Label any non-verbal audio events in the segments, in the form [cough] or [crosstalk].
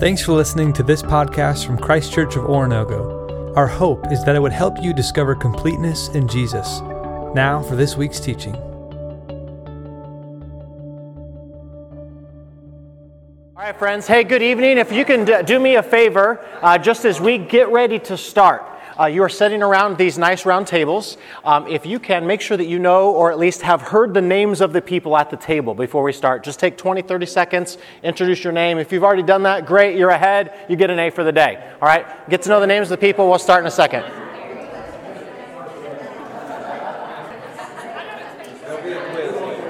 Thanks for listening to this podcast from Christ Church of Oronogo. Our hope is that it would help you discover completeness in Jesus. Now for this week's teaching. All right, friends. Hey, good evening. If you can do me a favor, uh, just as we get ready to start, uh, you are sitting around these nice round tables. Um, if you can, make sure that you know or at least have heard the names of the people at the table before we start. Just take 20, 30 seconds, introduce your name. If you've already done that, great, you're ahead. You get an A for the day. All right? Get to know the names of the people. We'll start in a second.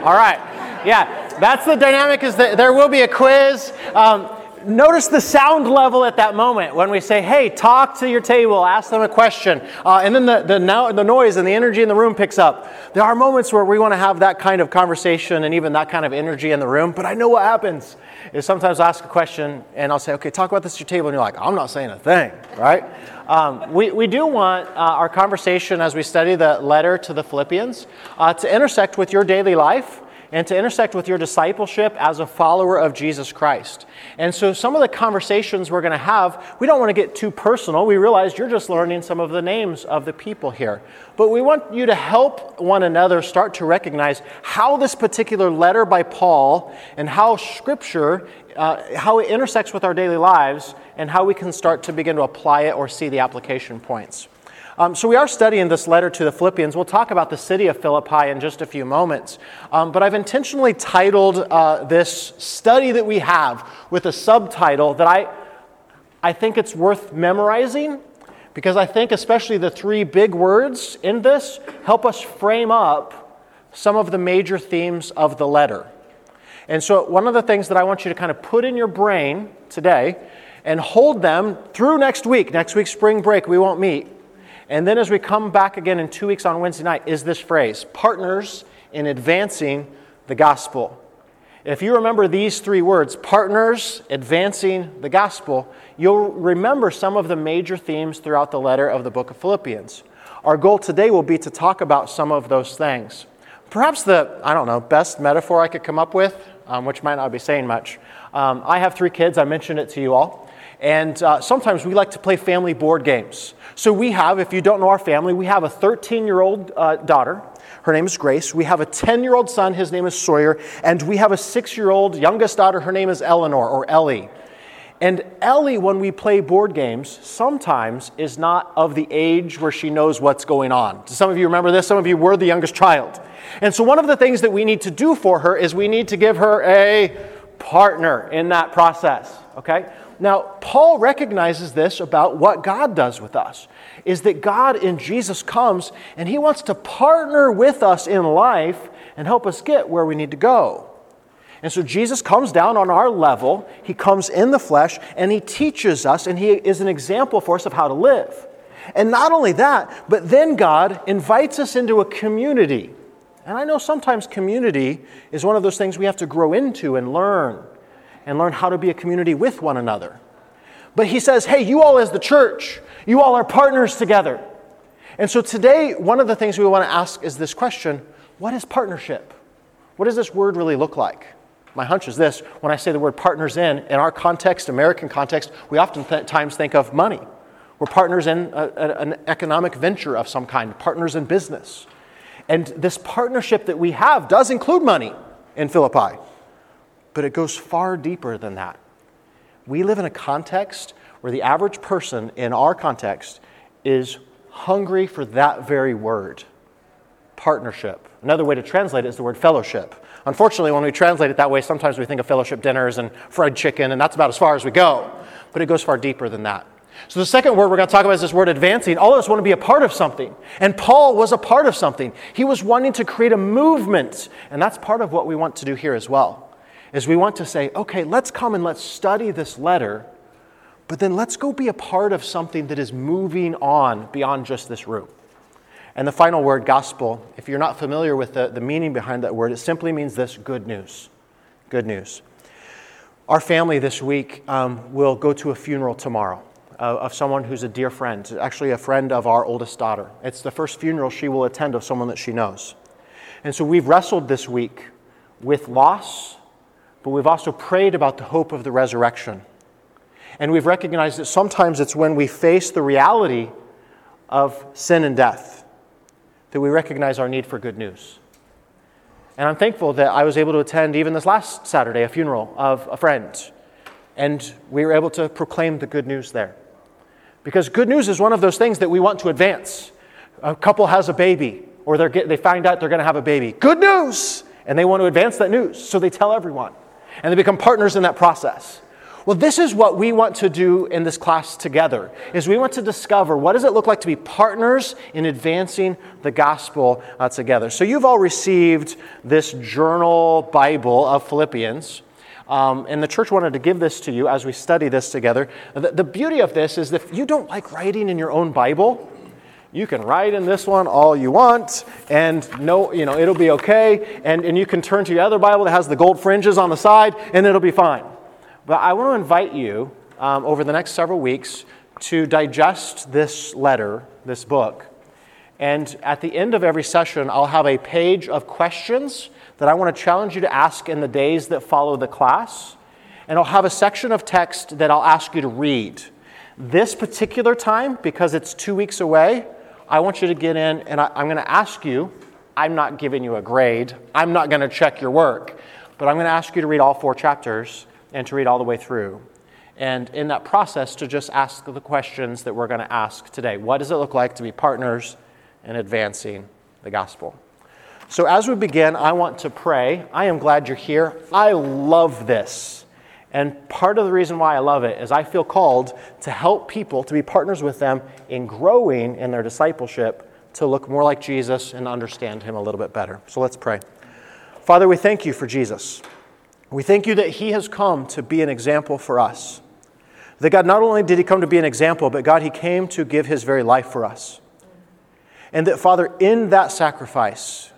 All right. Yeah, that's the dynamic is that there will be a quiz. Um, notice the sound level at that moment when we say, hey, talk to your table, ask them a question. Uh, and then the, the, now, the noise and the energy in the room picks up. There are moments where we want to have that kind of conversation and even that kind of energy in the room. But I know what happens is sometimes I ask a question and I'll say, okay, talk about this at your table. And you're like, I'm not saying a thing, right? Um, we, we do want uh, our conversation as we study the letter to the Philippians uh, to intersect with your daily life and to intersect with your discipleship as a follower of Jesus Christ. And so, some of the conversations we're going to have, we don't want to get too personal. We realize you're just learning some of the names of the people here. But we want you to help one another start to recognize how this particular letter by Paul and how Scripture, uh, how it intersects with our daily lives, and how we can start to begin to apply it or see the application points. Um, so, we are studying this letter to the Philippians. We'll talk about the city of Philippi in just a few moments. Um, but I've intentionally titled uh, this study that we have with a subtitle that I, I think it's worth memorizing because I think, especially the three big words in this, help us frame up some of the major themes of the letter. And so, one of the things that I want you to kind of put in your brain today and hold them through next week, next week's spring break, we won't meet and then as we come back again in two weeks on Wednesday night, is this phrase partners in advancing the gospel. If you remember these three words, partners advancing the gospel, you'll remember some of the major themes throughout the letter of the book of Philippians. Our goal today will be to talk about some of those things. Perhaps the, I don't know, best metaphor I could come up with, um, which might not be saying much. Um, I have three kids, I mentioned it to you all. And uh, sometimes we like to play family board games. So we have, if you don't know our family, we have a 13 year old uh, daughter. Her name is Grace. We have a 10 year old son. His name is Sawyer. And we have a six year old youngest daughter. Her name is Eleanor or Ellie. And Ellie, when we play board games, sometimes is not of the age where she knows what's going on. Some of you remember this, some of you were the youngest child. And so, one of the things that we need to do for her is we need to give her a partner in that process, okay? Now, Paul recognizes this about what God does with us is that God in Jesus comes and he wants to partner with us in life and help us get where we need to go. And so Jesus comes down on our level, he comes in the flesh, and he teaches us, and he is an example for us of how to live. And not only that, but then God invites us into a community. And I know sometimes community is one of those things we have to grow into and learn and learn how to be a community with one another. But he says, hey, you all as the church, you all are partners together. And so today, one of the things we want to ask is this question what is partnership? What does this word really look like? My hunch is this when I say the word partners in, in our context, American context, we oftentimes think of money. We're partners in a, a, an economic venture of some kind, partners in business. And this partnership that we have does include money in Philippi but it goes far deeper than that. We live in a context where the average person in our context is hungry for that very word partnership. Another way to translate it is the word fellowship. Unfortunately, when we translate it that way, sometimes we think of fellowship dinners and fried chicken, and that's about as far as we go. But it goes far deeper than that. So, the second word we're going to talk about is this word advancing. All of us want to be a part of something. And Paul was a part of something. He was wanting to create a movement. And that's part of what we want to do here as well is we want to say, okay, let's come and let's study this letter, but then let's go be a part of something that is moving on beyond just this room. And the final word, gospel, if you're not familiar with the, the meaning behind that word, it simply means this good news. Good news. Our family this week um, will go to a funeral tomorrow uh, of someone who's a dear friend, actually, a friend of our oldest daughter. It's the first funeral she will attend of someone that she knows. And so we've wrestled this week with loss but we've also prayed about the hope of the resurrection. And we've recognized that sometimes it's when we face the reality of sin and death that we recognize our need for good news. And I'm thankful that I was able to attend even this last Saturday a funeral of a friend. And we were able to proclaim the good news there. Because good news is one of those things that we want to advance. A couple has a baby, or get, they find out they're going to have a baby. Good news! And they want to advance that news, so they tell everyone. And they become partners in that process. Well, this is what we want to do in this class together. Is we want to discover what does it look like to be partners in advancing the gospel uh, together. So you've all received this journal Bible of Philippians. Um, and the church wanted to give this to you as we study this together. The, the beauty of this is that if you don't like writing in your own Bible, you can write in this one all you want and no you know it'll be okay and, and you can turn to your other bible that has the gold fringes on the side and it'll be fine but I want to invite you um, over the next several weeks to digest this letter, this book. And at the end of every session, I'll have a page of questions that I want to challenge you to ask in the days that follow the class. And I'll have a section of text that I'll ask you to read. This particular time, because it's two weeks away, I want you to get in and I, am going to ask you. I'm not giving you a grade, I'm not going to check your work, but I'm going to ask you to read all four chapters and to read all the way through. And in that process, to just ask the questions that we're going to ask today. What does it look like to be partners in advancing the gospel? So, as we begin, I want to pray. I am glad you're here. I love this. And part of the reason why I love it is I feel called to help people, to be partners with them in growing in their discipleship to look more like Jesus and understand him a little bit better. So, let's pray. Father, we thank you for Jesus. We thank you that He has come to be an example for us. That God, not only did He come to be an example, but God, He came to give His very life for us. And that, Father, in that sacrifice,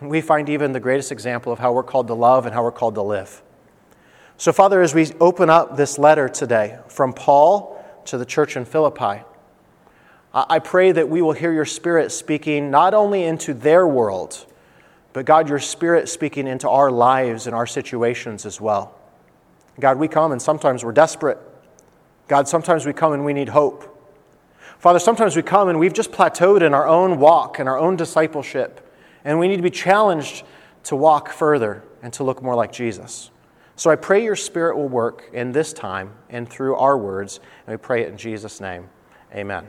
we find even the greatest example of how we're called to love and how we're called to live. So, Father, as we open up this letter today from Paul to the church in Philippi, I pray that we will hear your Spirit speaking not only into their world, but God, your Spirit speaking into our lives and our situations as well. God, we come and sometimes we're desperate. God, sometimes we come and we need hope. Father, sometimes we come and we've just plateaued in our own walk and our own discipleship, and we need to be challenged to walk further and to look more like Jesus. So I pray your Spirit will work in this time and through our words, and we pray it in Jesus' name. Amen.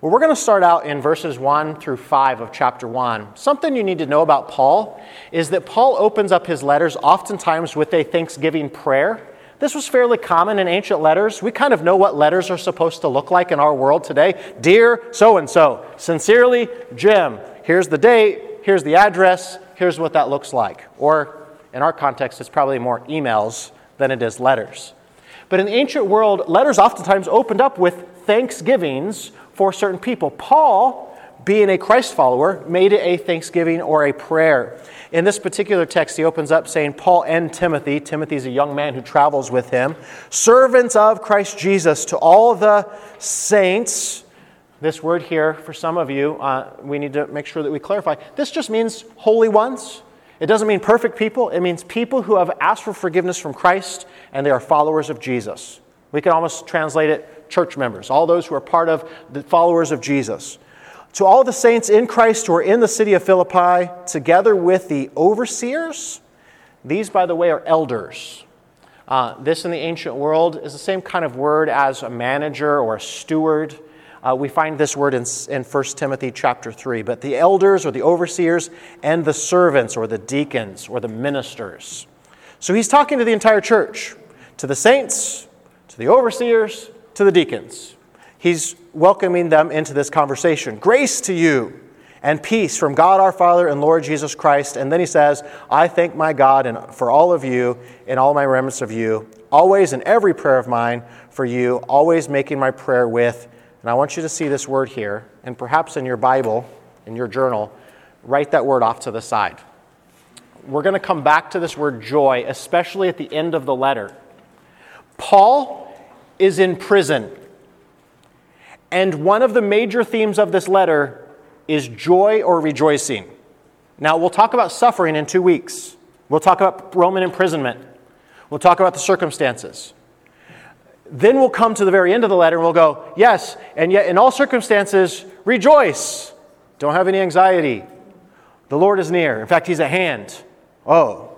Well, we're going to start out in verses 1 through 5 of chapter 1. Something you need to know about Paul is that Paul opens up his letters oftentimes with a thanksgiving prayer. This was fairly common in ancient letters. We kind of know what letters are supposed to look like in our world today. Dear so and so, sincerely, Jim. Here's the date, here's the address, here's what that looks like. Or in our context, it's probably more emails than it is letters. But in the ancient world, letters oftentimes opened up with thanksgivings for certain people. Paul, being a Christ follower, made it a thanksgiving or a prayer. In this particular text, he opens up saying, Paul and Timothy, Timothy is a young man who travels with him, servants of Christ Jesus, to all the saints. This word here, for some of you, uh, we need to make sure that we clarify. This just means holy ones. It doesn't mean perfect people. It means people who have asked for forgiveness from Christ and they are followers of Jesus. We can almost translate it church members, all those who are part of the followers of Jesus. To all the saints in Christ who are in the city of Philippi, together with the overseers, these, by the way, are elders. Uh, this in the ancient world is the same kind of word as a manager or a steward. Uh, we find this word in, in 1 Timothy chapter 3. But the elders or the overseers and the servants or the deacons or the ministers. So he's talking to the entire church, to the saints, to the overseers, to the deacons. He's welcoming them into this conversation. Grace to you and peace from God our Father and Lord Jesus Christ. And then he says, I thank my God and for all of you and all my remnants of you, always in every prayer of mine for you, always making my prayer with. And I want you to see this word here, and perhaps in your Bible, in your journal, write that word off to the side. We're going to come back to this word joy, especially at the end of the letter. Paul is in prison. And one of the major themes of this letter is joy or rejoicing. Now, we'll talk about suffering in two weeks. We'll talk about Roman imprisonment. We'll talk about the circumstances. Then we'll come to the very end of the letter and we'll go, Yes, and yet in all circumstances, rejoice. Don't have any anxiety. The Lord is near. In fact, He's at hand. Oh.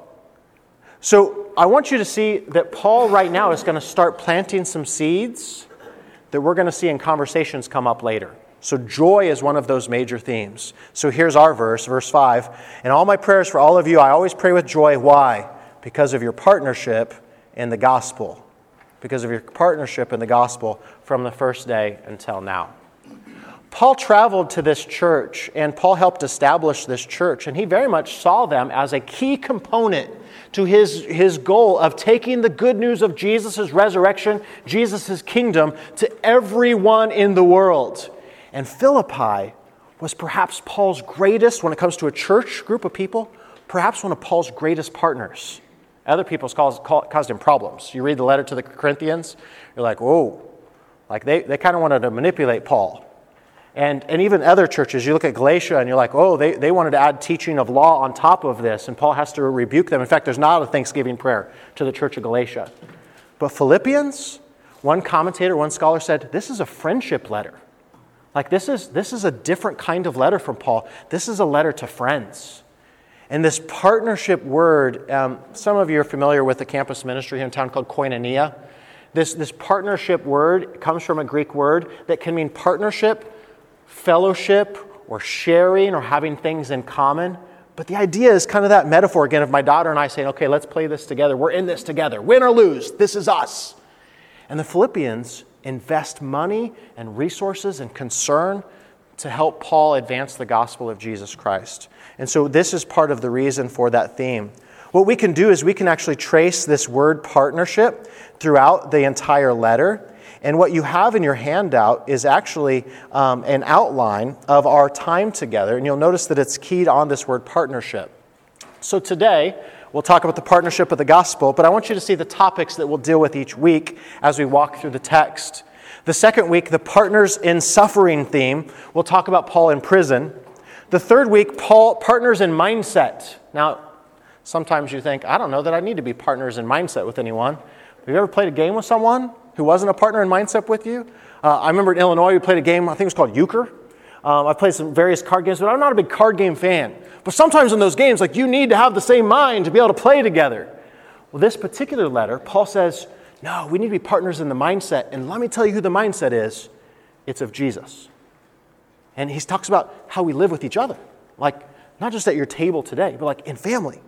So I want you to see that Paul right now is going to start planting some seeds that we're going to see in conversations come up later. So, joy is one of those major themes. So, here's our verse, verse 5. In all my prayers for all of you, I always pray with joy. Why? Because of your partnership in the gospel. Because of your partnership in the gospel from the first day until now. Paul traveled to this church and Paul helped establish this church, and he very much saw them as a key component to his, his goal of taking the good news of Jesus' resurrection, Jesus' kingdom, to everyone in the world. And Philippi was perhaps Paul's greatest, when it comes to a church group of people, perhaps one of Paul's greatest partners. Other people's caused, caused him problems. You read the letter to the Corinthians, you're like, whoa. Like they, they kind of wanted to manipulate Paul. And, and even other churches, you look at Galatia and you're like, oh, they, they wanted to add teaching of law on top of this, and Paul has to rebuke them. In fact, there's not a Thanksgiving prayer to the church of Galatia. But Philippians, one commentator, one scholar said, this is a friendship letter. Like, this is, this is a different kind of letter from Paul. This is a letter to friends. And this partnership word, um, some of you are familiar with the campus ministry here in town called koinonia. This, this partnership word comes from a Greek word that can mean partnership, fellowship, or sharing, or having things in common. But the idea is kind of that metaphor again of my daughter and I saying, okay, let's play this together. We're in this together. Win or lose, this is us. And the Philippians invest money and resources and concern to help Paul advance the gospel of Jesus Christ. And so this is part of the reason for that theme. What we can do is we can actually trace this word partnership throughout the entire letter. And what you have in your handout is actually um, an outline of our time together. And you'll notice that it's keyed on this word partnership. So today, We'll talk about the partnership of the gospel, but I want you to see the topics that we'll deal with each week as we walk through the text. The second week, the partners in suffering theme, we'll talk about Paul in prison. The third week, Paul partners in mindset. Now, sometimes you think, I don't know that I need to be partners in mindset with anyone. Have you ever played a game with someone who wasn't a partner in mindset with you? Uh, I remember in Illinois, we played a game, I think it was called euchre. Um, I've played some various card games, but I'm not a big card game fan. But sometimes in those games, like you need to have the same mind to be able to play together. Well, this particular letter, Paul says, no, we need to be partners in the mindset. And let me tell you who the mindset is it's of Jesus. And he talks about how we live with each other. Like, not just at your table today, but like in family.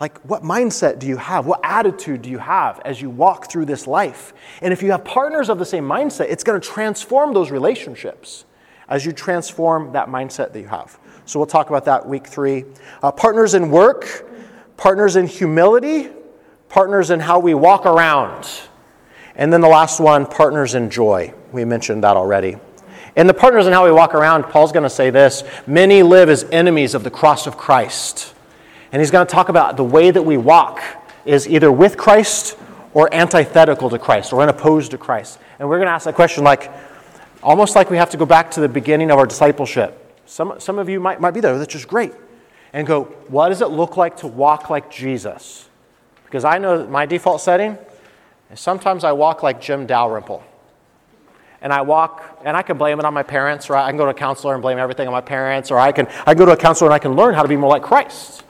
Like, what mindset do you have? What attitude do you have as you walk through this life? And if you have partners of the same mindset, it's going to transform those relationships as you transform that mindset that you have. So we'll talk about that week three. Uh, partners in work, partners in humility, partners in how we walk around. And then the last one, partners in joy. We mentioned that already. In the partners in how we walk around, Paul's going to say this many live as enemies of the cross of Christ. And he's going to talk about the way that we walk is either with Christ or antithetical to Christ or unopposed to Christ. And we're going to ask that question like, almost like we have to go back to the beginning of our discipleship. Some, some of you might, might be there, that's just great. And go, what does it look like to walk like Jesus? Because I know my default setting is sometimes I walk like Jim Dalrymple. And I walk, and I can blame it on my parents, or I can go to a counselor and blame everything on my parents, or I can, I can go to a counselor and I can learn how to be more like Christ.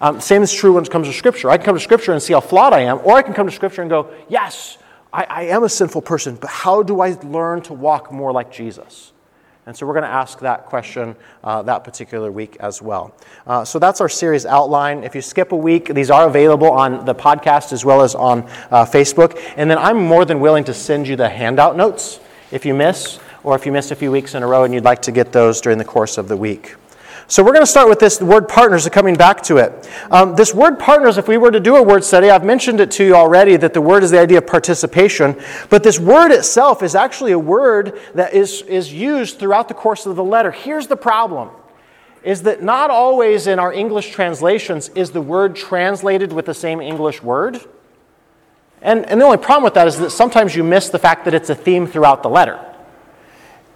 Um, same is true when it comes to Scripture. I can come to Scripture and see how flawed I am, or I can come to Scripture and go, yes, I, I am a sinful person, but how do I learn to walk more like Jesus? And so we're going to ask that question uh, that particular week as well. Uh, so that's our series outline. If you skip a week, these are available on the podcast as well as on uh, Facebook. And then I'm more than willing to send you the handout notes if you miss, or if you missed a few weeks in a row and you'd like to get those during the course of the week. So we're going to start with this word partners, coming back to it. Um, this word partners, if we were to do a word study, I've mentioned it to you already that the word is the idea of participation, but this word itself is actually a word that is, is used throughout the course of the letter. Here's the problem is that not always in our English translations is the word translated with the same English word. And, and the only problem with that is that sometimes you miss the fact that it's a theme throughout the letter.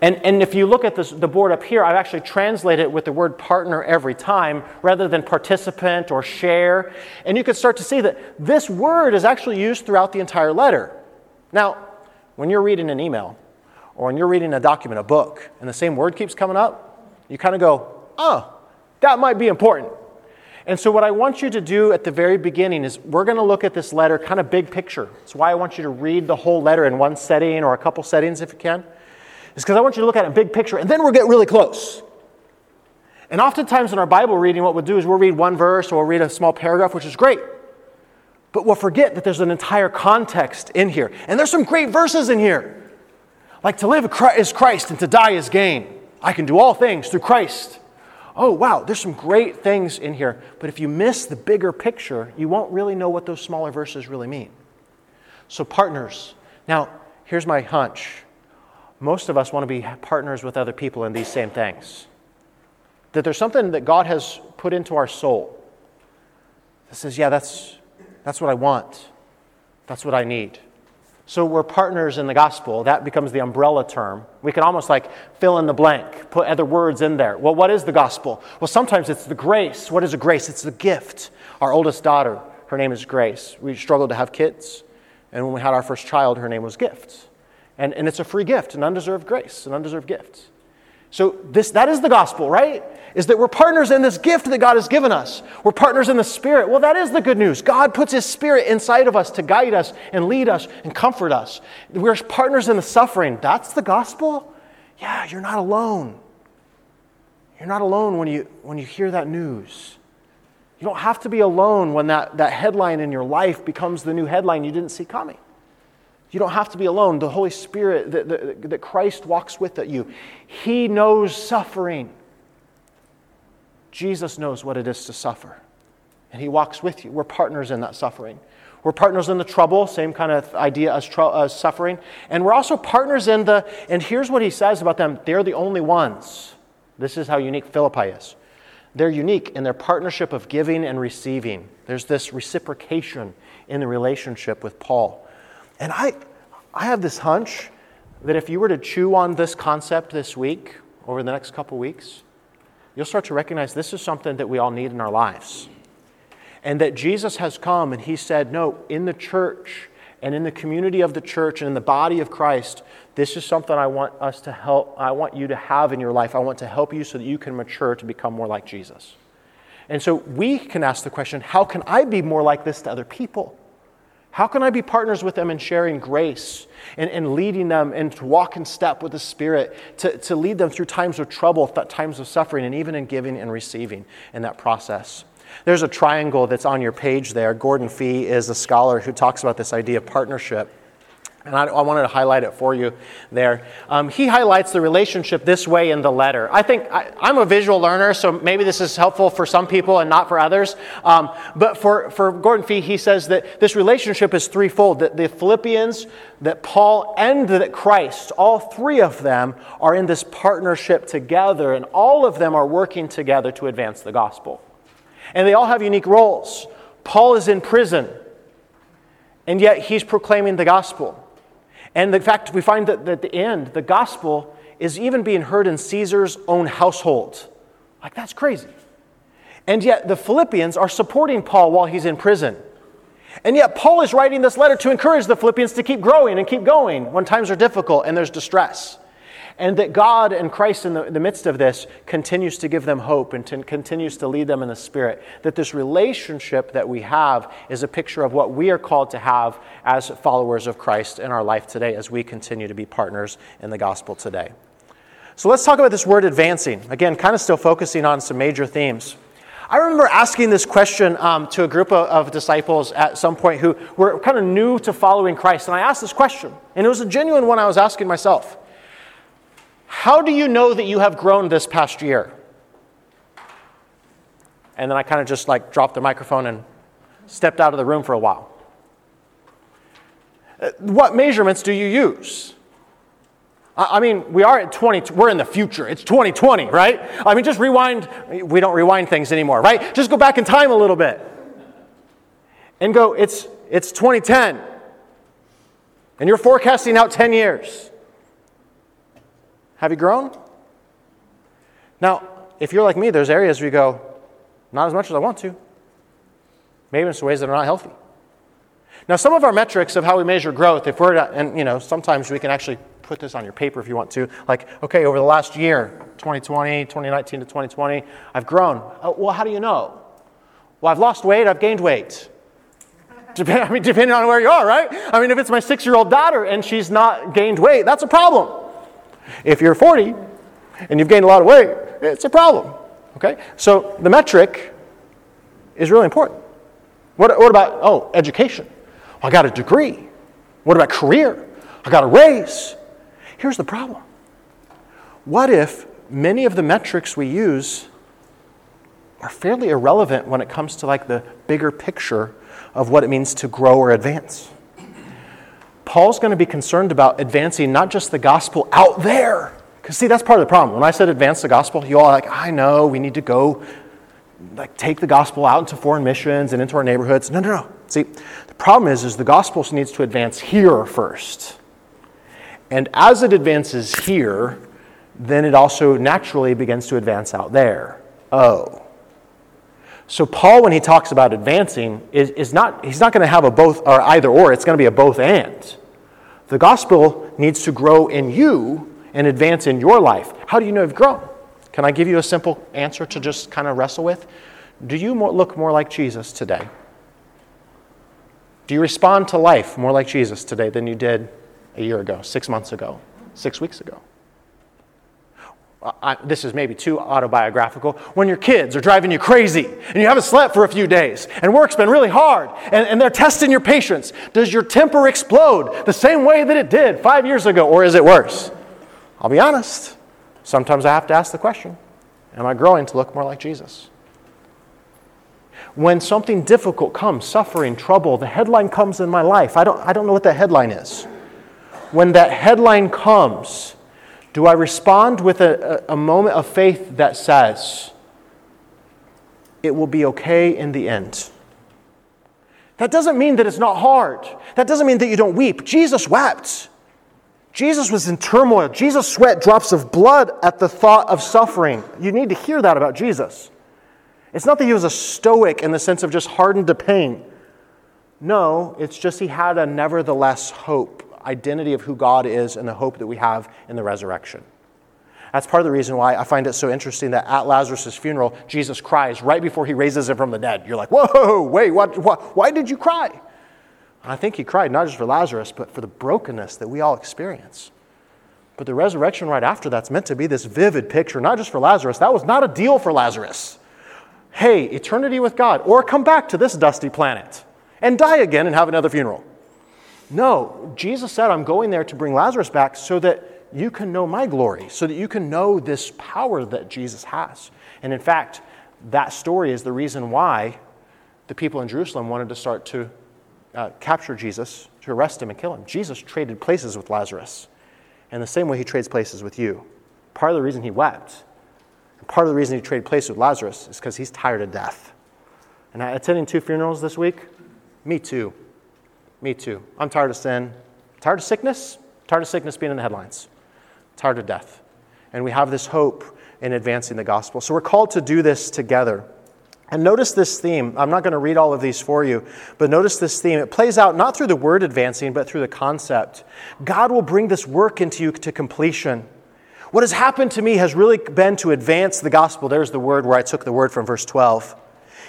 And, and if you look at this, the board up here, I've actually translated it with the word partner every time rather than participant or share. And you can start to see that this word is actually used throughout the entire letter. Now, when you're reading an email or when you're reading a document, a book, and the same word keeps coming up, you kind of go, oh, that might be important. And so, what I want you to do at the very beginning is we're going to look at this letter kind of big picture. That's why I want you to read the whole letter in one setting or a couple settings if you can. Is because I want you to look at it big picture, and then we'll get really close. And oftentimes in our Bible reading, what we'll do is we'll read one verse or we'll read a small paragraph, which is great. But we'll forget that there's an entire context in here. And there's some great verses in here. Like to live is Christ and to die is gain. I can do all things through Christ oh, wow, there's some great things in here. But if you miss the bigger picture, you won't really know what those smaller verses really mean. So, partners. Now, here's my hunch most of us want to be partners with other people in these same things. That there's something that God has put into our soul that says, yeah, that's, that's what I want, that's what I need. So we're partners in the gospel. That becomes the umbrella term. We can almost like fill in the blank, put other words in there. Well, what is the gospel? Well, sometimes it's the grace. What is a grace? It's the gift. Our oldest daughter, her name is Grace. We struggled to have kids. And when we had our first child, her name was Gift. And, and it's a free gift, an undeserved grace, an undeserved gift. So this, that is the gospel, right? Is that we're partners in this gift that God has given us. We're partners in the Spirit. Well, that is the good news. God puts His Spirit inside of us to guide us and lead us and comfort us. We're partners in the suffering. That's the gospel? Yeah, you're not alone. You're not alone when you, when you hear that news. You don't have to be alone when that, that headline in your life becomes the new headline you didn't see coming. You don't have to be alone. The Holy Spirit, that, that, Christ walks with you, He knows suffering. Jesus knows what it is to suffer, and He walks with you. We're partners in that suffering. We're partners in the trouble, same kind of idea as, tr- as suffering. And we're also partners in the, and here's what He says about them they're the only ones. This is how unique Philippi is. They're unique in their partnership of giving and receiving. There's this reciprocation in the relationship with Paul. And I, I have this hunch that if you were to chew on this concept this week, over the next couple weeks, you'll start to recognize this is something that we all need in our lives. And that Jesus has come and he said, No, in the church and in the community of the church and in the body of Christ, this is something I want us to help, I want you to have in your life. I want to help you so that you can mature to become more like Jesus. And so we can ask the question how can I be more like this to other people? How can I be partners with them in sharing grace and, and leading them and to walk in step with the Spirit, to, to lead them through times of trouble, times of suffering, and even in giving and receiving in that process? There's a triangle that's on your page there. Gordon Fee is a scholar who talks about this idea of partnership. And I, I, wanted to highlight it for you there. Um, he highlights the relationship this way in the letter. I think I, am a visual learner, so maybe this is helpful for some people and not for others. Um, but for, for Gordon Fee, he says that this relationship is threefold that the Philippians, that Paul, and that Christ, all three of them are in this partnership together, and all of them are working together to advance the gospel. And they all have unique roles. Paul is in prison, and yet he's proclaiming the gospel. And in fact, we find that at the end, the gospel is even being heard in Caesar's own household. Like, that's crazy. And yet, the Philippians are supporting Paul while he's in prison. And yet, Paul is writing this letter to encourage the Philippians to keep growing and keep going when times are difficult and there's distress and that God and Christ in the, in the midst of this continues to give them hope and to, continues to lead them in the Spirit. That this relationship that we have is a picture of what we are called to have as followers of Christ in our life today as we continue to be partners in the gospel today. So let's talk about this word advancing. Again, kind of still focusing on some major themes. I remember asking this question um, to a group of, of, disciples at some point who were kind of new to following Christ. And I asked this question, and it was a genuine one I was asking myself. How do you know that you have grown this past year? And then I kind of just like dropped the microphone and stepped out of the room for a while. Uh, what measurements do you use? I mean, we are at 20, we're in the future. It's 2020, right? I mean, just rewind. We don't rewind things anymore, right? Just go back in time a little bit and go, it's, it's 2010. And you're forecasting out 10 years. Have you grown? Now, if you're like me, there's areas where you go, not as much as I want to. Maybe in some ways that are not healthy. Now, some of our metrics of how we measure growth, if we're, and you know, sometimes we can actually put this on your paper if you want to. Like, okay, over the last year, 2020, 2019 to 2020, I've grown. Uh, well, how do you know? Well, I've lost weight, I've gained weight. [laughs] Dep- I mean, depending on where you are, right? I mean, if it's my six year old daughter and she's not gained weight, that's a problem. If you're 40 and you've gained a lot of weight, it's a problem. Okay? So the metric is really important. What, what about, oh, education? I got a degree. What about career? I got a raise. Here's the problem. What if many of the metrics we use are fairly irrelevant when it comes to like the bigger picture of what it means to grow or advance? Paul's going to be concerned about advancing not just the gospel out there. Because, see, that's part of the problem. When I said advance the gospel, you all are like, I know we need to go like take the gospel out into foreign missions and into our neighborhoods. No, no, no. See, the problem is, is the gospel needs to advance here first. And as it advances here, then it also naturally begins to advance out there. Oh. So Paul, when he talks about advancing, is, is not he's not going to have a both or either or, it's going to be a both and. The gospel needs to grow in you and advance in your life. How do you know you've grown? Can I give you a simple answer to just kind of wrestle with? Do you more, look more like Jesus today? Do you respond to life more like Jesus today than you did a year ago, six months ago, six weeks ago? I, this is maybe too autobiographical. When your kids are driving you crazy and you haven't slept for a few days and work's been really hard and, and they're testing your patience, does your temper explode the same way that it did five years ago or is it worse? I'll be honest. Sometimes I have to ask the question Am I growing to look more like Jesus? When something difficult comes, suffering, trouble, the headline comes in my life. I don't, I don't know what that headline is. When that headline comes, do I respond with a, a, moment of faith that says, it will be okay in the end? That doesn't mean that it's not hard. That doesn't mean that you don't weep. Jesus wept. Jesus was in turmoil. Jesus sweat drops of blood at the thought of suffering. You need to hear that about Jesus. It's not that he was a stoic in the sense of just hardened to pain. No, it's just he had a nevertheless hope, identity of who God is, and the hope that we have in the resurrection. That's part of the reason why I find it so interesting that at Lazarus' funeral, Jesus cries right before he raises him from the dead. You're like, whoa, wait, what, what, why did you cry? And I think he cried not just for Lazarus, but for the brokenness that we all experience. But the resurrection right after that's meant to be this vivid picture, not just for Lazarus. That was not a deal for Lazarus. Hey, eternity with God, or come back to this dusty planet and die again and have another funeral. No, Jesus said, I'm going there to bring Lazarus back so that you can know my glory, so that you can know this power that Jesus has. And in fact, that story is the reason why the people in Jerusalem wanted to start to uh, capture Jesus, to arrest him and kill him. Jesus traded places with Lazarus. And the same way he trades places with you. Part of the reason he wept, and part of the reason he traded places with Lazarus is because he's tired of death. And attending two funerals this week, me too. Me too. I'm tired of sin. Tired of sickness. Tired of sickness being in the headlines. Tired of death. And we have this hope in advancing the gospel. So we're called to do this together. And notice this theme. I'm not going to read all of these for you, but notice this theme. It plays out not through the word advancing, but through the concept. God will bring this work into you to completion. What has happened to me has really been to advance the gospel. There's the word where I took the word from verse 12.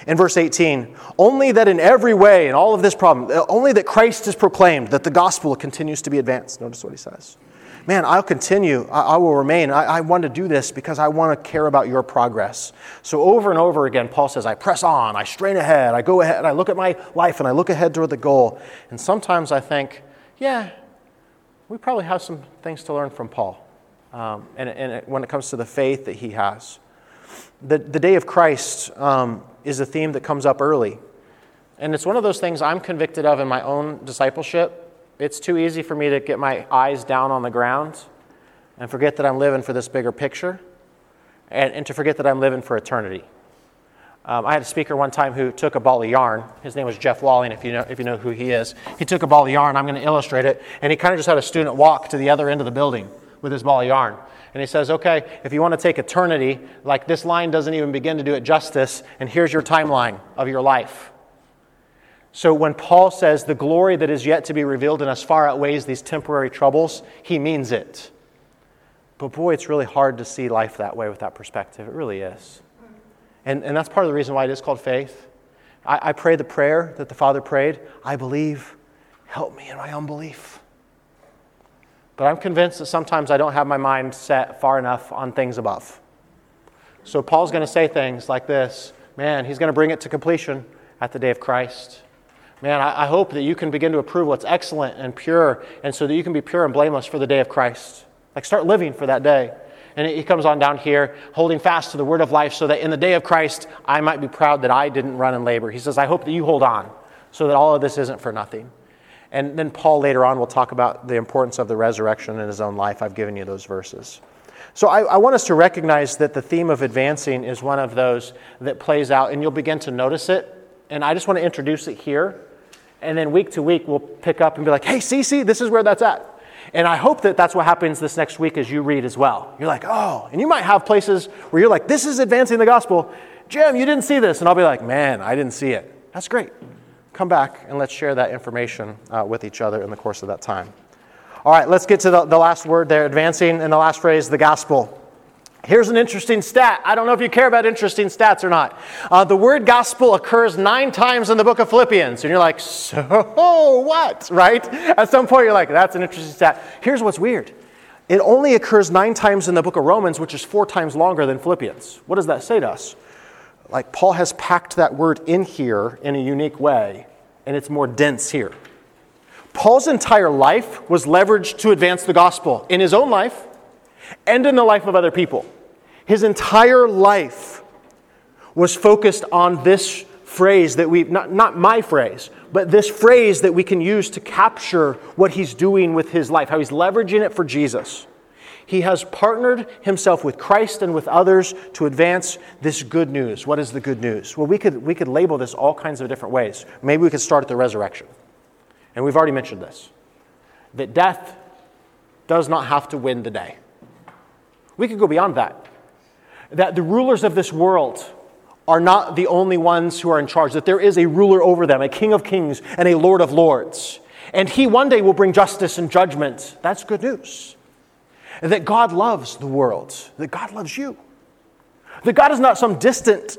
In verse 18, only that in every way, in all of this problem, only that Christ is proclaimed, that the gospel continues to be advanced. Notice what he says man, I'll continue. I, I will remain. I, I want to do this because I want to care about your progress. So over and over again, Paul says, I press on, I strain ahead, I go ahead, I look at my life and I look ahead toward the goal. And sometimes I think, yeah, we probably have some things to learn from Paul. Um, and, and when it comes to the faith that he has. The, the day of Christ um, is a theme that comes up early. And it's one of those things I'm convicted of in my own discipleship it's too easy for me to get my eyes down on the ground and forget that I'm living for this bigger picture and, and to forget that I'm living for eternity. Um, I had a speaker one time who took a ball of yarn. His name was Jeff Walling, if you know, if you know who he is. He took a ball of yarn. I'm going to illustrate it. And he kind of just had a student walk to the other end of the building with his ball of yarn. And he says, okay, if you want to take eternity, like this line doesn't even begin to do it justice, and here's your timeline of your life. So when Paul says the glory that is yet to be revealed in us far outweighs these temporary troubles, he means it. But boy, it's really hard to see life that way with that perspective. It really is. And, and that's part of the reason why it is called faith. I, I pray the prayer that the Father prayed I believe, help me in my unbelief. But I'm convinced that sometimes I don't have my mind set far enough on things above. So Paul's going to say things like this Man, he's going to bring it to completion at the day of Christ. Man, I, I hope that you can begin to approve what's excellent and pure, and so that you can be pure and blameless for the day of Christ. Like, start living for that day. And he comes on down here, holding fast to the word of life, so that in the day of Christ, I might be proud that I didn't run in labor. He says, I hope that you hold on, so that all of this isn't for nothing. And then Paul later on will talk about the importance of the resurrection in his own life. I've given you those verses. So I, I, want us to recognize that the theme of advancing is one of those that plays out, and you'll begin to notice it. And I just want to introduce it here. And then week to week, we'll pick up and be like, hey, see, see, this is where that's at. And I hope that that's what happens this next week as you read as well. You're like, oh, and you might have places where you're like, this is advancing the gospel. Jim, you didn't see this. And I'll be like, man, I didn't see it. That's great. Come back and let's share that information uh, with each other in the course of that time. All right, let's get to the, the last word there, advancing in the last phrase, the gospel. Here's an interesting stat. I don't know if you care about interesting stats or not. Uh, the word gospel occurs nine times in the book of Philippians. And you're like, so what? Right? At some point, you're like, that's an interesting stat. Here's what's weird it only occurs nine times in the book of Romans, which is four times longer than Philippians. What does that say to us? Like, Paul has packed that word in here in a unique way, and it's more dense here. Paul's entire life was leveraged to advance the gospel in his own life and in the life of other people. His entire life was focused on this phrase that we, not, not my phrase, but this phrase that we can use to capture what he's doing with his life, how he's leveraging it for Jesus. He has partnered himself with Christ and with others to advance this good news. What is the good news? Well, we could, we could label this all kinds of different ways. Maybe we could start at the resurrection. And we've already mentioned this that death does not have to win the day. We could go beyond that. That the rulers of this world are not the only ones who are in charge, that there is a ruler over them, a king of kings and a lord of lords. And he one day will bring justice and judgment. That's good news. That God loves the world, that God loves you. That God is not some distant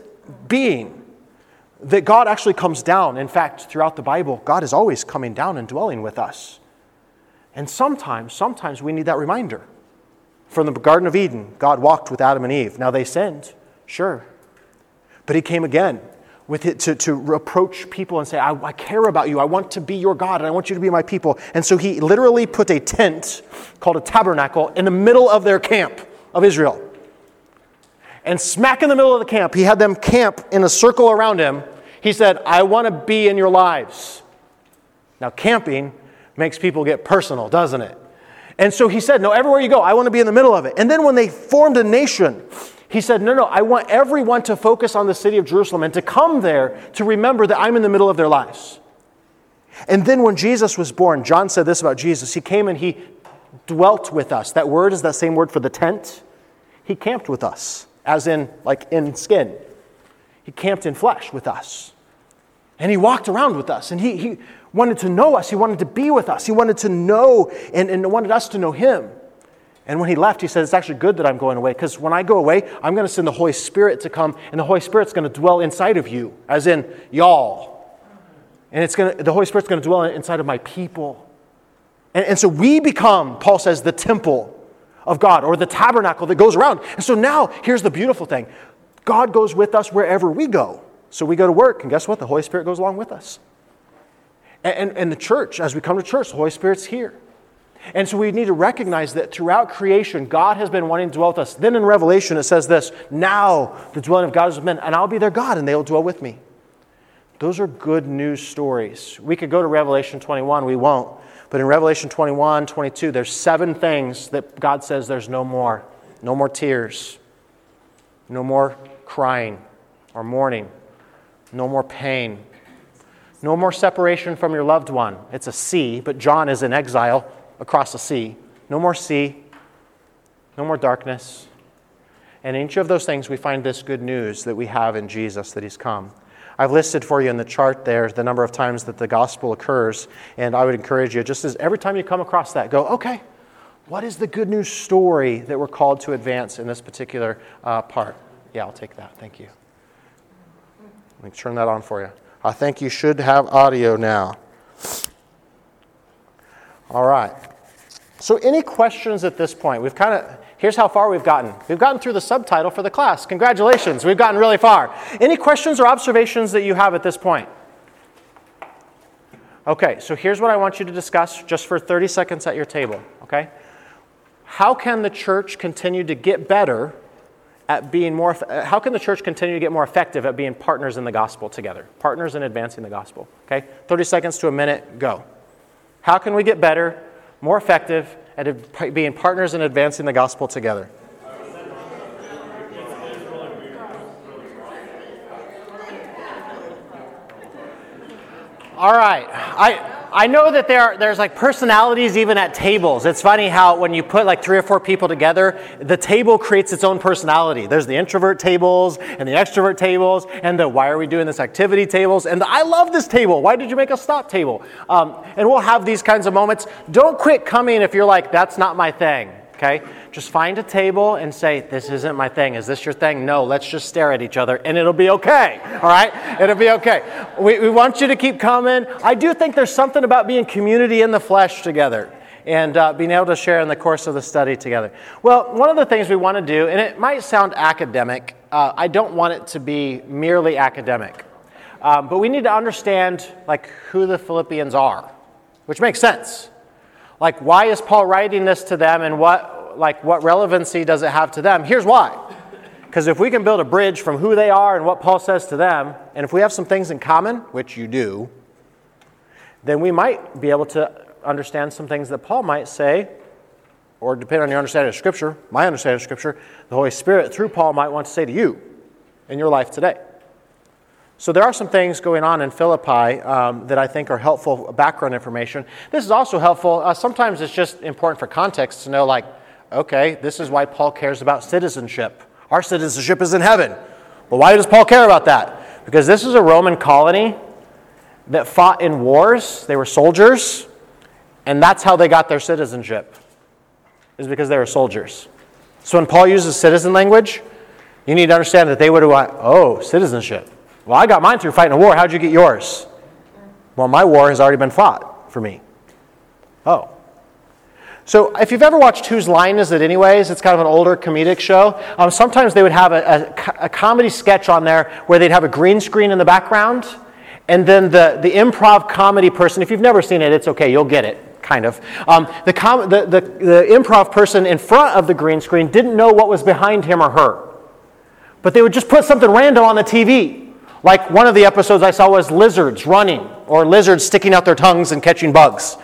being that God actually comes down. In fact, throughout the Bible, God is always coming down and dwelling with us. And sometimes, sometimes we need that reminder. From the Garden of Eden, God walked with Adam and Eve. Now they sinned, sure. But He came again with it to, to approach people and say, I, I care about you. I want to be your God and I want you to be my people. And so He literally put a tent called a tabernacle in the middle of their camp of Israel. And smack in the middle of the camp, he had them camp in a circle around him. He said, I want to be in your lives. Now, camping makes people get personal, doesn't it? And so he said, No, everywhere you go, I want to be in the middle of it. And then when they formed a nation, he said, No, no, I want everyone to focus on the city of Jerusalem and to come there to remember that I'm in the middle of their lives. And then when Jesus was born, John said this about Jesus. He came and he dwelt with us. That word is that same word for the tent. He camped with us as in, like, in skin. He camped in flesh with us. And he walked around with us. And he, he wanted to know us. He wanted to be with us. He wanted to know and, and wanted us to know him. And when he left, he said, It's actually good that I'm going away because when I go away, I'm going to send the Holy Spirit to come, and the Holy Spirit's going to dwell inside of you, as in y'all. And it's going to, the Holy Spirit's going to dwell inside of my people. And, and so we become, Paul says, the temple of God or the tabernacle that goes around. And so now, here's the beautiful thing God goes with us wherever we go. So we go to work, and guess what? The Holy Spirit goes along with us. And, and, and the church, as we come to church, the Holy Spirit's here. And so we need to recognize that throughout creation, God has been wanting to dwell with us. Then in Revelation, it says this Now the dwelling of God is with men, and I'll be their God, and they'll dwell with me. Those are good news stories. We could go to Revelation 21, we won't. But in Revelation 21, 22, there's seven things that God says there's no more. No more tears. No more crying or mourning. No more pain. No more separation from your loved one. It's a sea, but John is in exile across the sea. No more sea. No more darkness. And in each of those things, we find this good news that we have in Jesus that He's come. I've listed for you in the chart there the number of times that the gospel occurs. And I would encourage you, just as every time you come across that, go, okay, what is the good news story that we're called to advance in this particular uh, part? Yeah, I'll take that. Thank you. Let me turn that on for you. I think you should have audio now. All right. So, any questions at this point? We've kind of, here's how far we've gotten. We've gotten through the subtitle for the class. Congratulations, we've gotten really far. Any questions or observations that you have at this point? Okay, so here's what I want you to discuss just for 30 seconds at your table, okay? How can the church continue to get better at being more, uh, how can the church continue to get more effective at being partners in the gospel together? Partners in advancing the gospel, okay? 30 seconds to a minute, go. How can we get better more effective at being partners in advancing the gospel together. All right. I, I know that there are, there's like personalities even at tables. It's funny how when you put like three or four people together, the table creates its own personality. There's the introvert tables and the extrovert tables and the why are we doing this activity tables and the I love this table. Why did you make a stop table? Um, and we'll have these kinds of moments. Don't quit coming if you're like, that's not my thing okay? Just find a table and say, This isn't my thing. Is this your thing? No, let's just stare at each other and it'll be okay, all right? It'll be okay. We, we want you to keep coming. I do think there's something about being community in the flesh together and uh, being able to share in the course of the study together. Well, one of the things we want to do, and it might sound academic, uh, I don't want it to be merely academic. Um, but we need to understand like who the Philippians are, which makes sense. Like, why is Paul writing this to them and what, like, what relevancy does it have to them? Here's why. Because if we can build a bridge from who they are and what Paul says to them, and if we have some things in common, which you do, then we might be able to understand some things that Paul might say, or depending on your understanding of Scripture, my understanding of Scripture, the Holy Spirit through Paul might want to say to you in your life today. So there are some things going on in Philippi um, that I think are helpful background information. This is also helpful. Uh, sometimes it's just important for context to know, like, okay, this is why Paul cares about citizenship. Our citizenship is in heaven. Well, why does Paul care about that? Because this is a Roman colony that fought in wars. They were soldiers, and that's how they got their citizenship. Is because they were soldiers. So when Paul uses citizen language, you need to understand that they would have, oh, citizenship. Well, I got mine through fighting a war. How'd you get yours? Well, my war has already been fought for me. Oh. So, if you've ever watched Whose Line Is It Anyways, it's kind of an older comedic show. Um, sometimes they would have a, a, a comedy sketch on there where they'd have a green screen in the background, and then the, the improv comedy person, if you've never seen it, it's okay, you'll get it kind of. Um, the, com- the, the, the, improv person in front of the green screen didn't know what was behind him or her. But they would just put something random on the TV. Like one of the episodes I saw was lizards running, or lizards sticking out their tongues and catching bugs.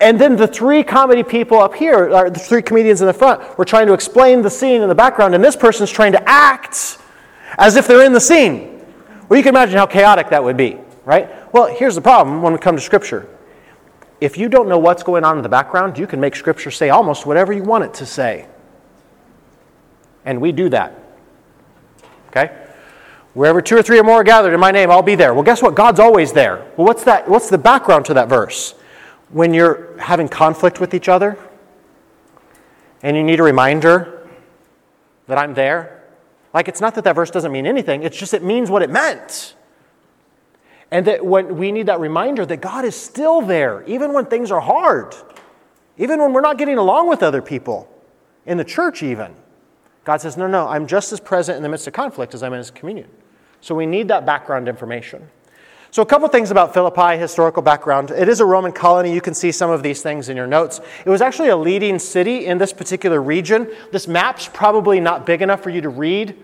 And then the three comedy people up here, or the three comedians in the front, were trying to explain the scene in the background, and this person's trying to act as if they're in the scene. Well, you can imagine how chaotic that would be, right? Well, here's the problem when we come to Scripture. If you don't know what's going on in the background, you can make Scripture say almost whatever you want it to say. And we do that. Okay? Wherever two or three or more are gathered in my name, I'll be there. Well, guess what? God's always there. Well, what's that? What's the background to that verse? When you're having conflict with each other and you need a reminder that I'm there. Like, it's not that that verse doesn't mean anything, it's just it means what it meant. And that when we need that reminder that God is still there, even when things are hard, even when we're not getting along with other people, in the church, even. God says, No, no, I'm just as present in the midst of conflict as I'm in his communion. So we need that background information. So, a couple things about Philippi, historical background. It is a Roman colony. You can see some of these things in your notes. It was actually a leading city in this particular region. This map's probably not big enough for you to read.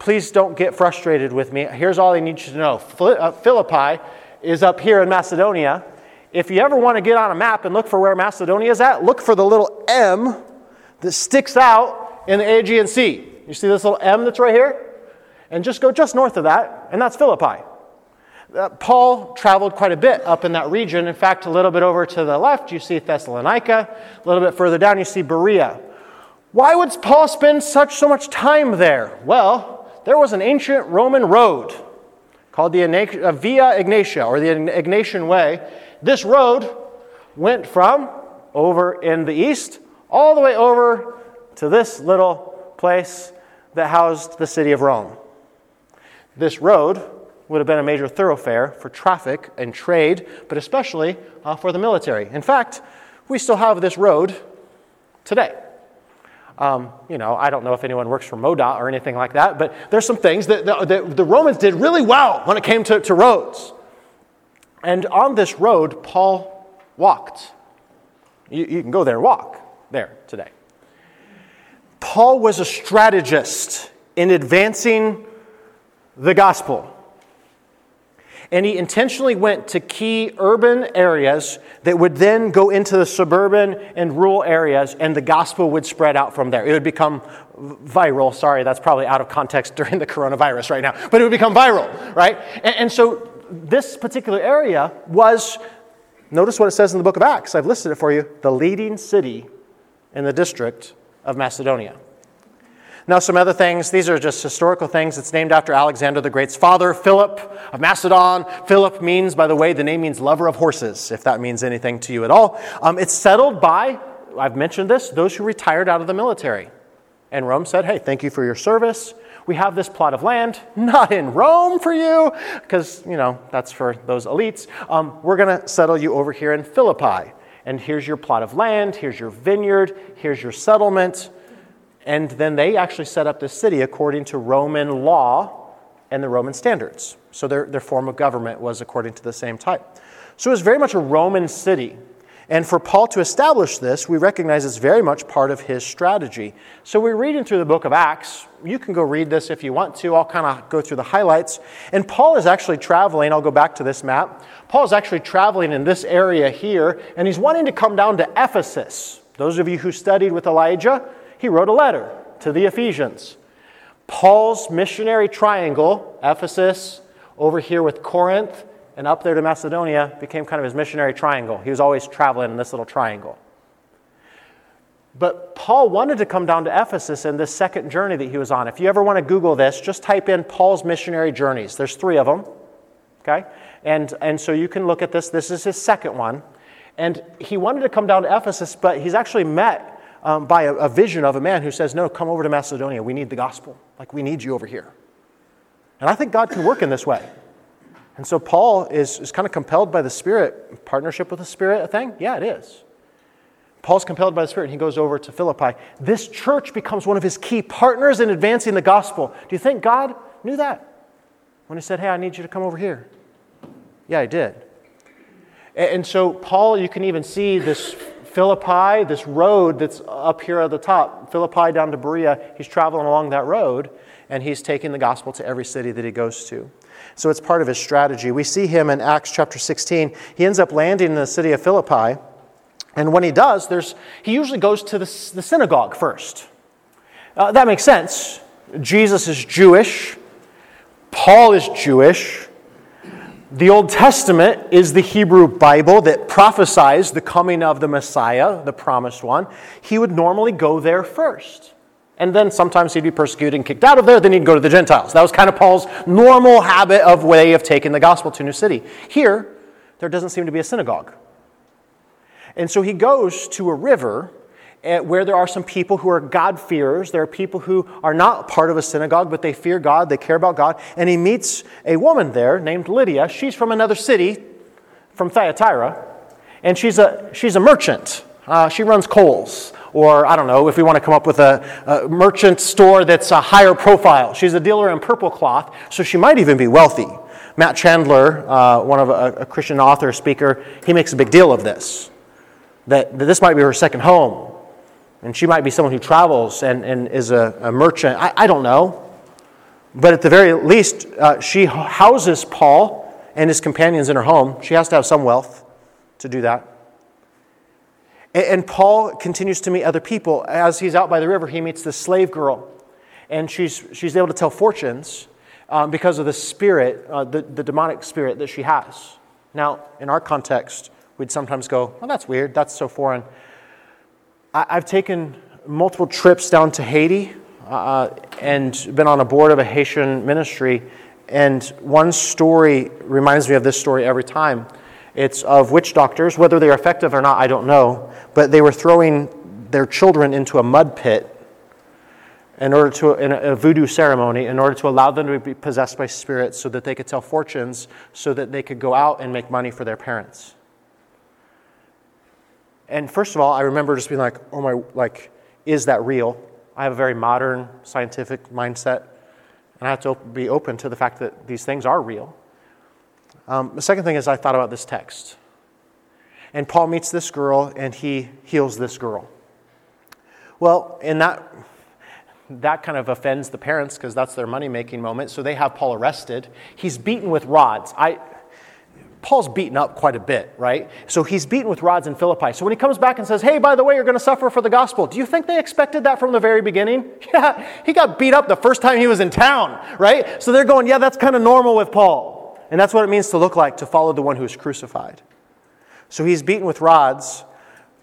Please don't get frustrated with me. Here's all I need you to know uh, Philippi is up here in Macedonia. If you ever want to get on a map and look for where Macedonia is at, look for the little M that sticks out in the Aegean Sea. You see this little M that's right here? And just go just north of that, and that's Philippi. Uh, Paul traveled quite a bit up in that region. In fact, a little bit over to the left, you see Thessalonica. A little bit further down, you see Berea. Why would Paul spend such so much time there? Well, there was an ancient Roman road called the uh, Via Egnatia or the Egnatian Way. This road went from over in the east all the way over to this little place that housed the city of Rome. This road would have been a major thoroughfare for traffic and trade, but especially uh, for the military. In fact, we still have this road today. Um, you know, I don't know if anyone works for MoDOT or anything like that, but there's some things that the, that the Romans did really well when it came to, to roads. And on this road, Paul walked. You, you can go there and walk there today. Paul was a strategist in advancing the gospel. And he intentionally went to key urban areas that would then go into the suburban and rural areas, and the gospel would spread out from there. It would become viral. Sorry, that's probably out of context [laughs] during the coronavirus right now, but it would become viral, right? And, and so this particular area was, notice what it says in the book of Acts. I've listed it for you the leading city in the district of Macedonia. Now, some other things. These are just historical things. It's named after Alexander the Great's father, Philip of Macedon. Philip means, by the way, the name means lover of horses, if that means anything to you at all. Um, it's settled by, I've mentioned this, those who retired out of the military. And Rome said, hey, thank you for your service. We have this plot of land, not in Rome for you, because, you know, that's for those elites. Um, we're going to settle you over here in Philippi. And here's your plot of land, here's your vineyard, here's your settlement. And then they actually set up this city according to Roman law and the Roman standards. So their, their form of government was according to the same type. So it was very much a Roman city. And for Paul to establish this, we recognize it's very much part of his strategy. So we're reading through the book of Acts. You can go read this if you want to. I'll kind of go through the highlights. And Paul is actually traveling. I'll go back to this map. Paul is actually traveling in this area here, and he's wanting to come down to Ephesus. Those of you who studied with Elijah, he wrote a letter to the Ephesians. Paul's missionary triangle, Ephesus, over here with Corinth, and up there to Macedonia, became kind of his missionary triangle. He was always traveling in this little triangle. But Paul wanted to come down to Ephesus in this second journey that he was on. If you ever want to Google this, just type in Paul's missionary journeys. There's three of them. Okay? And, and so you can look at this. This is his second one. And he wanted to come down to Ephesus, but he's actually met um, by a, a vision of a man who says, No, come over to Macedonia. We need the gospel. Like, we need you over here. And I think God can work in this way. And so Paul is, is kind of compelled by the Spirit. Partnership with the Spirit, a thing? Yeah, it is. Paul's compelled by the Spirit, and he goes over to Philippi. This church becomes one of his key partners in advancing the gospel. Do you think God knew that when he said, Hey, I need you to come over here? Yeah, he did. And so, Paul, you can even see this Philippi, this road that's up here at the top, Philippi down to Berea, he's traveling along that road and he's taking the gospel to every city that he goes to. So it's part of his strategy. We see him in Acts chapter 16. He ends up landing in the city of Philippi. And when he does, there's, he usually goes to the, the synagogue first. Uh, that makes sense. Jesus is Jewish, Paul is Jewish. The Old Testament is the Hebrew Bible that prophesies the coming of the Messiah, the promised one. He would normally go there first. And then sometimes he'd be persecuted and kicked out of there, then he'd go to the Gentiles. That was kind of Paul's normal habit of way of taking the gospel to a new city. Here, there doesn't seem to be a synagogue. And so he goes to a river where there are some people who are God-fearers. There are people who are not part of a synagogue, but they fear God, they care about God. And he meets a woman there named Lydia. She's from another city, from Thyatira, and she's a, she's a merchant. Uh, she runs Kohl's, or I don't know, if we want to come up with a, a merchant store that's a higher profile. She's a dealer in purple cloth, so she might even be wealthy. Matt Chandler, uh, one of a, a Christian author, speaker, he makes a big deal of this. That this might be her second home and she might be someone who travels and, and is a, a merchant. I, I, don't know. But at the very least, uh, she houses Paul and his companions in her home. She has to have some wealth to do that. And, and Paul continues to meet other people. As he's out by the river, he meets this slave girl. And she's, she's able to tell fortunes um, because of the spirit, uh, the, the demonic spirit that she has. Now, in our context, we'd sometimes go, well, that's weird. That's so foreign. I've taken multiple trips down to Haiti uh, and been on a board of a Haitian ministry. and one story reminds me of this story every time. It's of witch doctors. Whether they're effective or not, I don't know. But they were throwing their children into a mud pit in order to in a voodoo ceremony in order to allow them to be possessed by spirits so that they could tell fortunes so that they could go out and make money for their parents and first of all i remember just being like oh my like is that real i have a very modern scientific mindset and i have to be open to the fact that these things are real um, the second thing is i thought about this text and paul meets this girl and he heals this girl well and that that kind of offends the parents because that's their money making moment. So they have Paul arrested. He's beaten with rods. I, Paul's beaten up quite a bit, right? So he's beaten with rods in Philippi. So when he comes back and says, Hey, by the way, you're going to suffer for the gospel, do you think they expected that from the very beginning? [laughs] Yeah, he got beat up the first time he was in town, right? So they're going, Yeah, that's kind of normal with Paul. And that's what it means to look like, to follow the one who is crucified. So he's beaten with rods.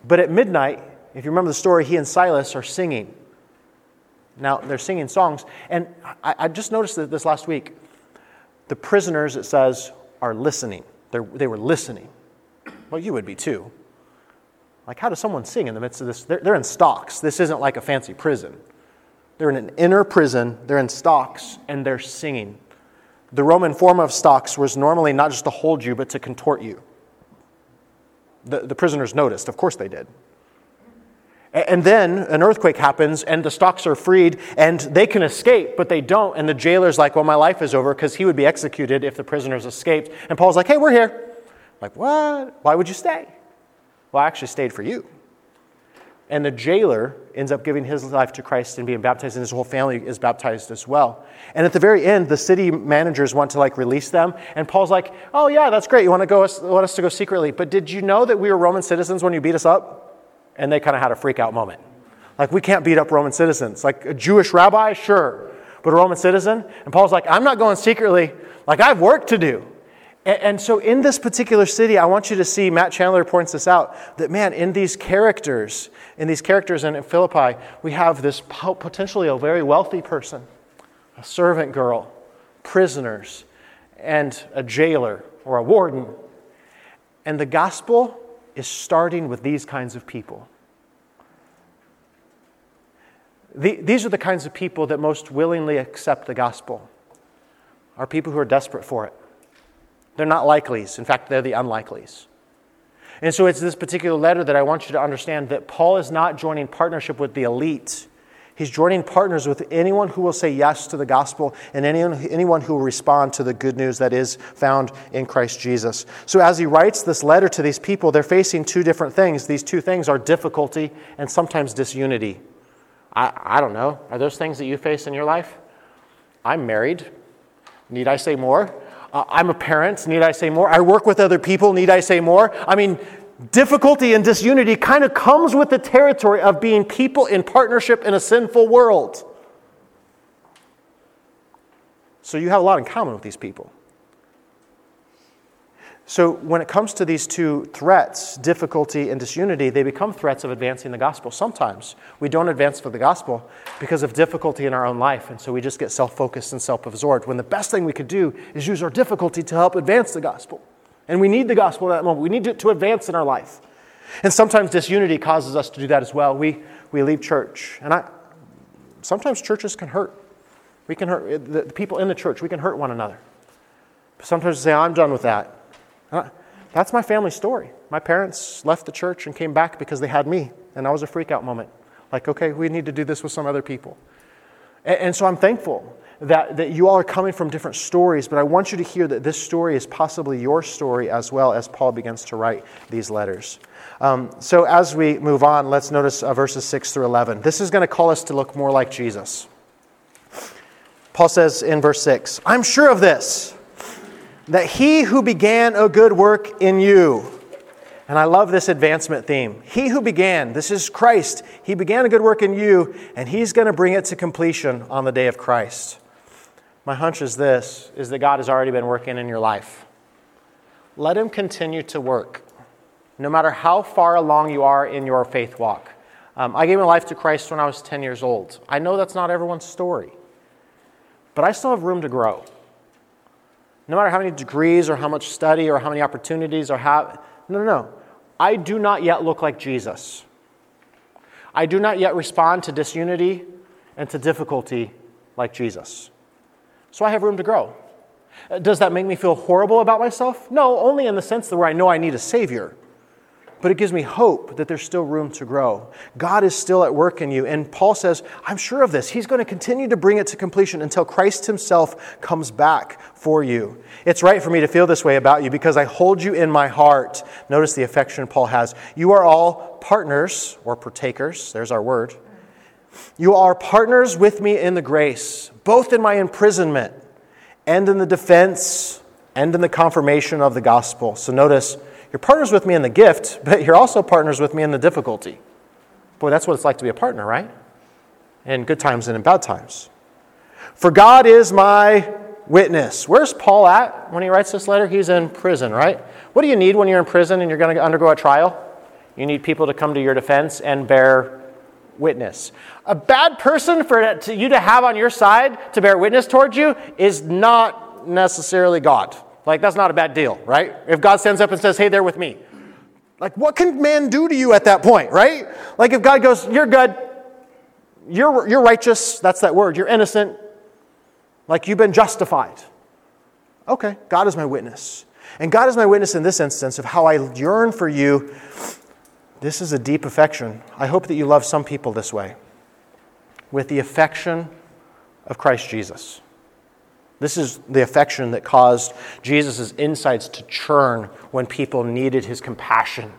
But at midnight, if you remember the story, he and Silas are singing. Now, they're singing songs. And I, I just noticed this last week. The prisoners, it says, are listening. They're, they were listening. Well, you would be too. Like, how does someone sing in the midst of this? They're, they're in stocks. This isn't like a fancy prison. They're in an inner prison, they're in stocks, and they're singing. The Roman form of stocks was normally not just to hold you, but to contort you. The, the prisoners noticed. Of course they did. And then an earthquake happens, and the stocks are freed, and they can escape, but they don't. And the jailer's like, Well, my life is over, because he would be executed if the prisoners escaped. And Paul's like, Hey, we're here. Like, what? Why would you stay? Well, I actually stayed for you. And the jailer ends up giving his life to Christ and being baptized, and his whole family is baptized as well. And at the very end, the city managers want to like release them, and Paul's like, "Oh yeah, that's great. You want to go? Want us to go secretly? But did you know that we were Roman citizens when you beat us up?" And they kind of had a freak out moment. Like, we can't beat up Roman citizens. Like, a Jewish rabbi, sure, but a Roman citizen? And Paul's like, I'm not going secretly. Like, I have work to do. And, and so, in this particular city, I want you to see, Matt Chandler points this out, that man, in these characters, in these characters in Philippi, we have this potentially a very wealthy person, a servant girl, prisoners, and a jailer or a warden. And the gospel is starting with these kinds of people. The, these are the kinds of people that most willingly accept the gospel, are people who are desperate for it. They're not likelies. In fact, they're the unlikelies. And so it's this particular letter that I want you to understand that Paul is not joining partnership with the elite He's joining partners with anyone who will say yes to the gospel and anyone, anyone who will respond to the good news that is found in Christ Jesus. So, as he writes this letter to these people, they're facing two different things. These two things are difficulty and sometimes disunity. I, I don't know. Are those things that you face in your life? I'm married. Need I say more? Uh, I'm a parent. Need I say more? I work with other people. Need I say more? I mean, difficulty and disunity kind of comes with the territory of being people in partnership in a sinful world. So you have a lot in common with these people. So when it comes to these two threats, difficulty and disunity, they become threats of advancing the gospel. Sometimes we don't advance for the gospel because of difficulty in our own life, and so we just get self focused and self absorbed when the best thing we could do is use our difficulty to help advance the gospel. And we need the gospel at that moment. We need it to advance in our life. And sometimes disunity causes us to do that as well. We, we leave church. And I, sometimes churches can hurt. We can hurt eh, the, the people in the church. We can hurt one another. Sometimes say, I'm done with that. That's my family story. My parents left the church and came back because they had me. And that was a freak out moment. Like, okay, we need to do this with some other people. And, and so I'm thankful that, that you all are coming from different stories, but I want you to hear that this story is possibly your story as well as Paul begins to write these letters. Um, so as we move on, let's notice uh, verses 6 through 11. This is going to call us to look more like Jesus. Paul says in verse 6 I'm sure of this, that he who began a good work in you, and I love this advancement theme. He who began, this is Christ, he began a good work in you, and he's going to bring it to completion on the day of Christ my hunch is this is that God has already been working in your life. Let him continue to work, no matter how far along you are in your faith walk. Um, I gave my life to Christ when I was 10 years old. I know that's not everyone's story, but I still have room to grow. no matter how many degrees or how much study or how many opportunities or how. No, no, no. I do not yet look like Jesus. I do not yet respond to disunity and to difficulty like Jesus. So I have room to grow. Uh, does that make me feel horrible about myself? No, only in the sense that where I know I need a Savior but it gives me hope that there's still room to grow. God is still at work in you. And Paul says, I'm sure of this. He's going to continue to bring it to completion until Christ himself comes back for you. It's right for me to feel this way about you because I hold you in my heart. Notice the affection Paul has. You are all partners or partakers. There's our word. You are partners with me in the grace, both in my imprisonment and in the defense and in the confirmation of the gospel. So notice, you're partners with me in the gift, [laughs] but you're also partners with me in the difficulty. Boy, that's what it's like to be a partner, right? In good times and in bad times. For God is my witness. Where's Paul at when he writes this letter? He's in prison, right? What do you need when you're in prison and you're going to undergo a trial? You need people to come to your defense and bear witness. A bad person for you to have on your side to bear witness towards you is not necessarily God. Like, that's not a bad deal, right? If God stands up and says, hey, they're with me. Like, what can man do to you at that point, right? Like, if God goes, you're good, you're, you're righteous, that's that word, you're innocent, like you've been justified. Okay, God is my witness. And God is my witness in this instance of how I yearn for you. This is a deep affection. I hope that you love some people this way with the affection of Christ Jesus. This is the affection that caused Jesus' insights to churn when people needed his compassion,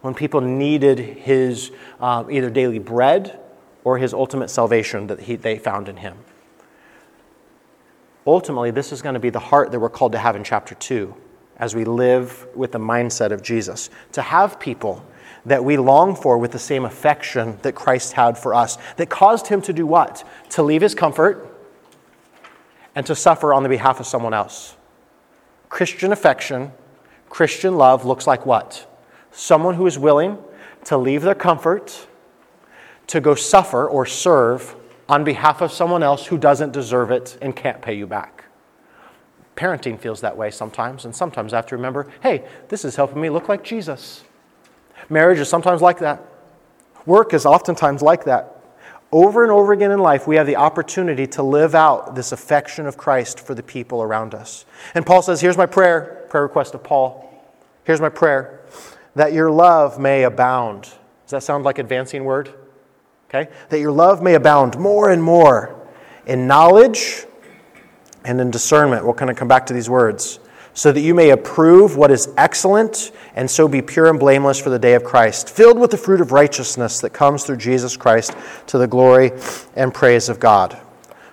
when people needed his um, either daily bread or his ultimate salvation that he, they found in him. Ultimately, this is going to be the heart that we're called to have in chapter 2 as we live with the mindset of Jesus. To have people that we long for with the same affection that Christ had for us, that caused him to do what? To leave his comfort and to suffer on the behalf of someone else. Christian affection, Christian love looks like what? Someone who is willing to leave their comfort to go suffer or serve on behalf of someone else who doesn't deserve it and can't pay you back. Parenting feels that way sometimes, and sometimes I have to remember hey, this is helping me look like Jesus. Marriage is sometimes like that. Work is oftentimes like that. Over and over again in life, we have the opportunity to live out this affection of Christ for the people around us. And Paul says, Here's my prayer, prayer request of Paul. Here's my prayer that your love may abound. Does that sound like advancing word? Okay? That your love may abound more and more in knowledge and in discernment. We'll kind of come back to these words so that you may approve what is excellent and so be pure and blameless for the day of Christ, filled with the fruit of righteousness that comes through Jesus Christ to the glory and praise of God.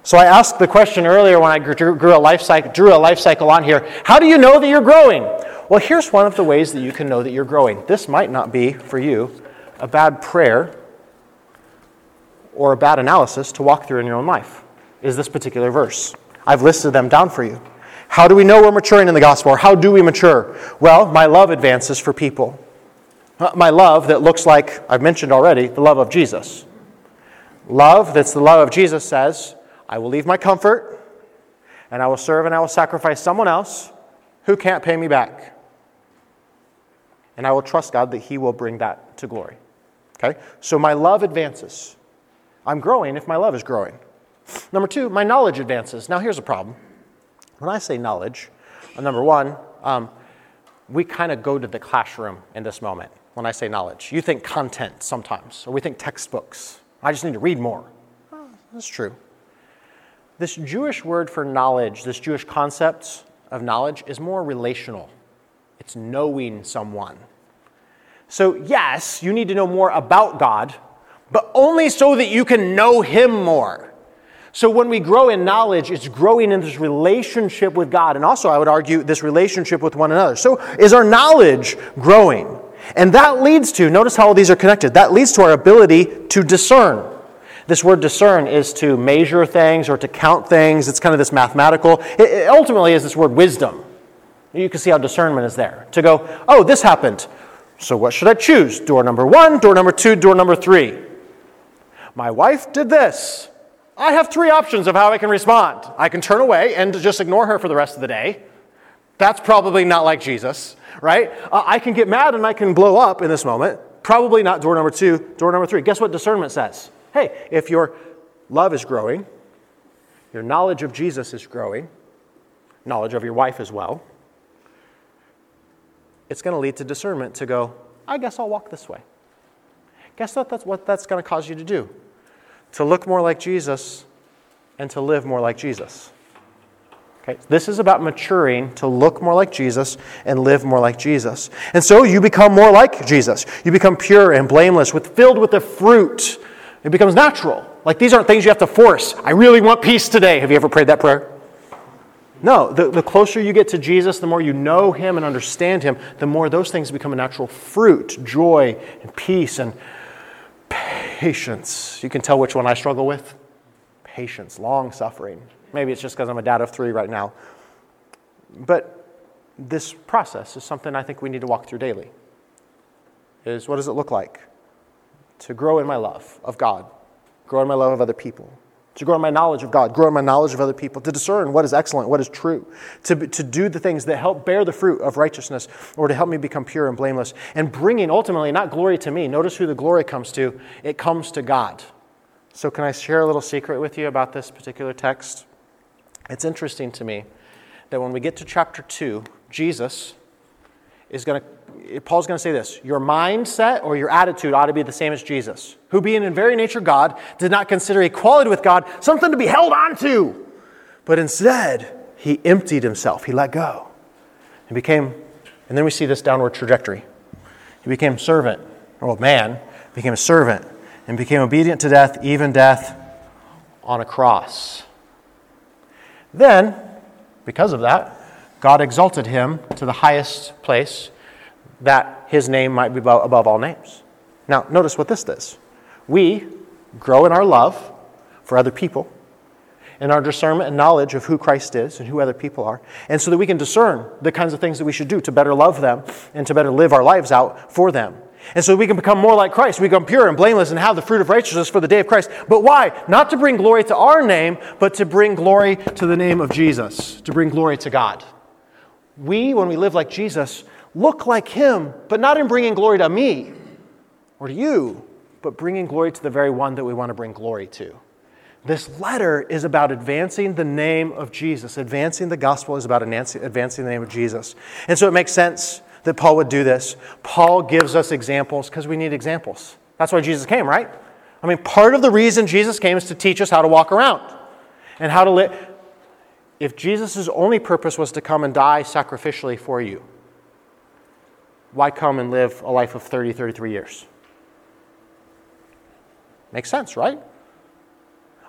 So I asked the question earlier when I drew, a life cycle, drew a life cycle on here how do you know that you're growing? Well, here's one of the ways that you can know that you're growing. This might not be, for you, a bad prayer or a bad analysis to walk through in your own life, is this particular verse. I've listed them down for you. How do we know we're maturing in the gospel, or how do we mature? Well, my love advances for people. Uh, my love that looks like, I've mentioned already, the love of Jesus. Love that's the love of Jesus says, I will leave my comfort, and I will serve and I will sacrifice someone else who can't pay me back. And I will trust God that He will bring that to glory. Okay? So my love advances. I'm growing if my love is growing. Number two, my knowledge advances. Now, here's a problem. When I say knowledge, uh, number one, um, we kind of go to the classroom in this moment when I say knowledge. You think content sometimes, or we think textbooks. I just need to read more. Oh, that's true. This Jewish word for knowledge, this Jewish concept of knowledge, is more relational. It's knowing someone. So, yes, you need to know more about God, but only so that you can know Him more. So when we grow in knowledge, it's growing in this relationship with God. And also, I would argue, this relationship with one another. So is our knowledge growing? And that leads to, notice how all these are connected, that leads to our ability to discern. This word discern is to measure things or to count things. It's kind of this mathematical. It, ultimately is this word wisdom. You can see how discernment is there. To go, oh, this happened. So what should I choose? Door number one, door number two, door number three. My wife did this. I have three options of how I can respond. I can turn away and just ignore her for the rest of the day. That's probably not like Jesus, right? Uh, I can get mad and I can blow up in this moment. Probably not door number two, door number three. Guess what discernment says? Hey, if your love is growing, your knowledge of Jesus is growing, knowledge of your wife as well, it's going to lead to discernment to go, I guess I'll walk this way. Guess what that's what that's going to cause you to do? To look more like Jesus and to live more like Jesus. Okay, this is about maturing to look more like Jesus and live more like Jesus. And so you become more like Jesus. You become pure and blameless, with filled with the fruit. It becomes natural. Like these aren't things you have to force. I really want peace today. Have you ever prayed that prayer? No, the, the closer you get to Jesus, the more you know him and understand him, the more those things become a natural fruit joy and peace and patience. You can tell which one I struggle with patience, long suffering. Maybe it's just because I'm a dad of three right now. But this process is something I think we need to walk through daily. Is what does it look like to grow in my love of God, grow in my love of other people, to grow in my knowledge of God, grow in my knowledge of other people, to discern what is excellent, what is true, to, to do the things that help bear the fruit of righteousness or to help me become pure and blameless, and bringing ultimately not glory to me. Notice who the glory comes to it comes to God. So, can I share a little secret with you about this particular text? It's interesting to me that when we get to chapter 2, Jesus is going to, Paul's going to say this your mindset or your attitude ought to be the same as Jesus, who, being in very nature God, did not consider equality with God something to be held on to, but instead, he emptied himself, he let go. He became, and then we see this downward trajectory. He became servant, or man, became a servant, and became obedient to death, even death on a cross. Then, because of that, God exalted him to the highest place that his name might be above all names. Now, notice what this does. We grow in our love for other people, in our discernment and knowledge of who Christ is and who other people are, and so that we can discern the kinds of things that we should do to better love them and to better live our lives out for them. And so we can become more like Christ. We become pure and blameless and have the fruit of righteousness for the day of Christ. But why? Not to bring glory to our name, but to bring glory to the name of Jesus, to bring glory to God. We, when we live like Jesus, look like Him, but not in bringing glory to me or to you, but bringing glory to the very one that we want to bring glory to. This letter is about advancing the name of Jesus. Advancing the gospel is about advancing the name of Jesus. And so it makes sense that Paul would do this. Paul gives us examples because we need examples. That's why Jesus came, right? I mean, part of the reason Jesus came is to teach us how to walk around and how to live. If Jesus' only purpose was to come and die sacrificially for you, why come and live a life of 30, 33 years? Makes sense, right?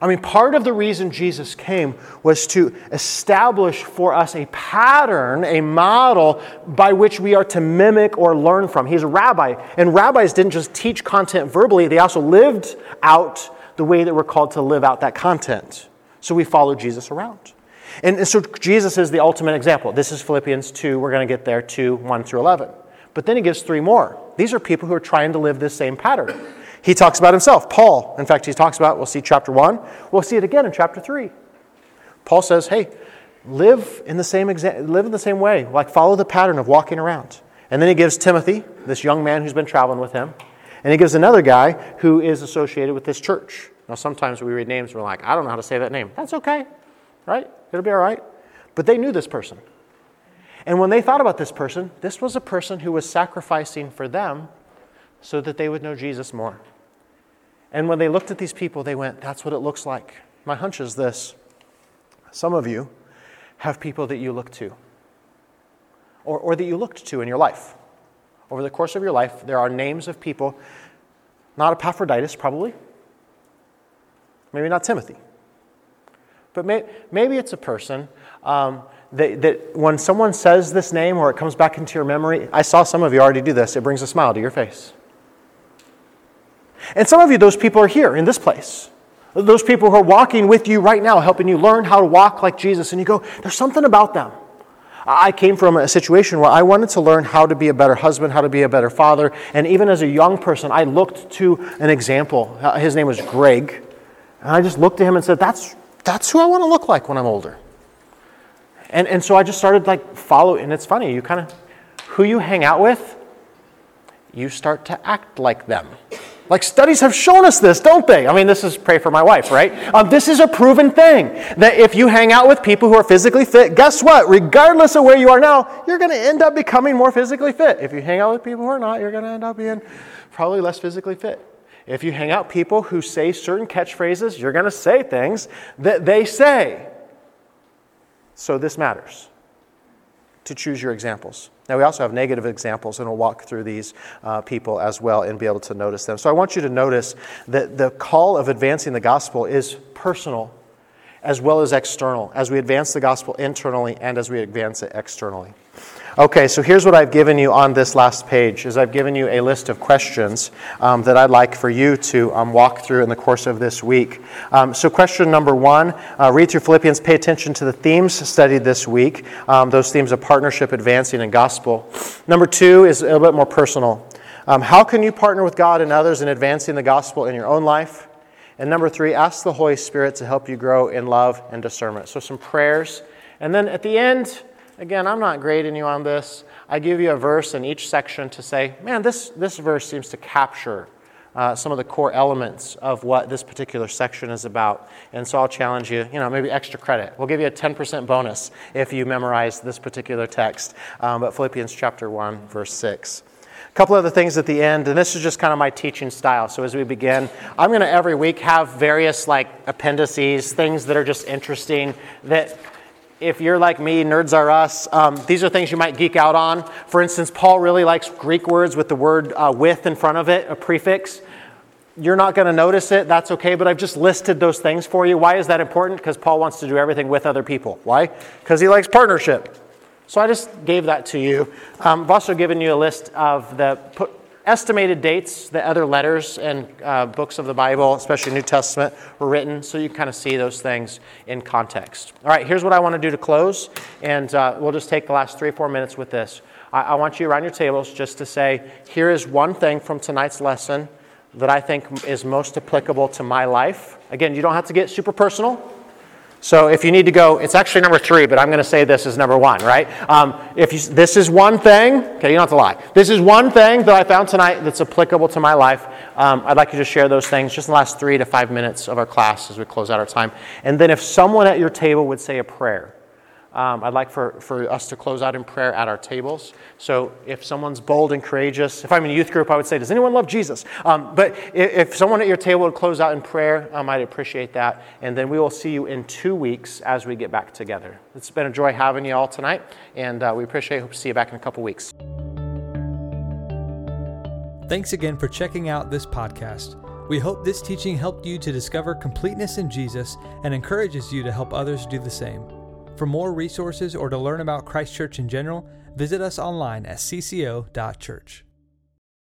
I mean, part of the reason Jesus came was to establish for us a pattern, a model by which we are to mimic or learn from. He's a rabbi, and rabbis didn't just teach content verbally, they also lived out the way that we're called to live out that content. So we follow Jesus around. And, so Jesus is the ultimate example. This is Philippians 2. We're going to get there 2 1 through 11. But then he gives three more. These are people who are trying to live this same pattern. He talks about himself. Paul, in fact, he talks about, we'll see chapter 1, we'll see it again in chapter 3. Paul says, hey, live in the same exa- live in the same way, like follow the pattern of walking around. And then he gives Timothy, this young man who's been traveling with him, and he gives another guy who is associated with this church. Now, sometimes we read names and we're like, I don't know how to say that name. That's okay, right? It'll be all right. But they knew this person. And when they thought about this person, this was a person who was sacrificing for them so that they would know Jesus more. And when they looked at these people, they went, That's what it looks like. My hunch is this some of you have people that you look to, or, or that you looked to in your life. Over the course of your life, there are names of people, not Epaphroditus, probably, maybe not Timothy, but may, maybe it's a person um, that, that when someone says this name or it comes back into your memory, I saw some of you already do this, it brings a smile to your face. And some of you, those people are here in this place. Those people who are walking with you right now, helping you learn how to walk like Jesus, and you go, there's something about them. I came from a situation where I wanted to learn how to be a better husband, how to be a better father, and even as a young person, I looked to an example. Uh, his name was Greg. And I just looked to him and said, That's, that's who I want to look like when I'm older. And, and so I just started like following. And it's funny, you kind of, who you hang out with, you start to act like them. Like studies have shown us this, don't they? I mean, this is pray for my wife, right? Um, this is a proven thing that if you hang out with people who are physically fit, guess what? Regardless of where you are now, you're going to end up becoming more physically fit. If you hang out with people who are not, you're going to end up being probably less physically fit. If you hang out people who say certain catchphrases, you're going to say things that they say. So this matters to choose your examples. Now, we also have negative examples, and we'll walk through these uh, people as well and be able to notice them. So, I want you to notice that the call of advancing the gospel is personal as well as external, as we advance the gospel internally and as we advance it externally. Okay, so here's what I've given you on this last page is I've given you a list of questions um, that I'd like for you to um, walk through in the course of this week. Um, so question number one, uh, read through Philippians, pay attention to the themes studied this week, um, those themes of partnership, advancing, and gospel. Number two is a little bit more personal. Um, how can you partner with God and others in advancing the gospel in your own life? And number three, ask the Holy Spirit to help you grow in love and discernment. So some prayers. And then at the end, Again, I'm not grading you on this. I give you a verse in each section to say, man, this, this verse seems to capture uh, some of the core elements of what this particular section is about. And so I'll challenge you, you know, maybe extra credit. We'll give you a 10% bonus if you memorize this particular text. Um, but Philippians chapter 1, verse 6. A couple other things at the end, and this is just kind of my teaching style. So as we begin, I'm going to every week have various like appendices, things that are just interesting that if you're like me, nerds are us, um, these are things you might geek out on. For instance, Paul really likes Greek words with the word uh, with in front of it, a prefix. You're not going to notice it, that's okay, but I've just listed those things for you. Why is that important? Because Paul wants to do everything with other people. Why? Because he likes partnership. So I just gave that to you. Um, I've also given you a list of the estimated dates that other letters and uh, books of the Bible, especially New Testament, were written, so you kind of see those things in context. All right, here's what I want to do to close, and uh, we'll just take the last three or four minutes with this. I, I want you around your tables just to say, here is one thing from tonight's lesson that I think is most applicable to my life. Again, you don't have to get super personal. So if you need to go, it's actually number three, but I'm going to say this is number one, right? Um, if you, this is one thing, okay, you don't have to lie. This is one thing that I found tonight that's applicable to my life. Um, I'd like you to share those things just in the last three to five minutes of our class as we close out our time. And then if someone at your table would say a prayer, um, I'd like for, for us to close out in prayer at our tables. So if someone's bold and courageous, if I'm in a youth group, I would say, Does anyone love Jesus? Um, but if, if, someone at your table would close out in prayer, um, I'd appreciate that. And then we will see you in two weeks as we get back together. It's been a joy having you all tonight, and uh, we appreciate it. Hope to see you back in a couple weeks. Thanks again for checking out this podcast. We hope this teaching helped you to discover completeness in Jesus and encourages you to help others do the same. For more resources or to learn about Christ Church in general, visit us online at cco.church.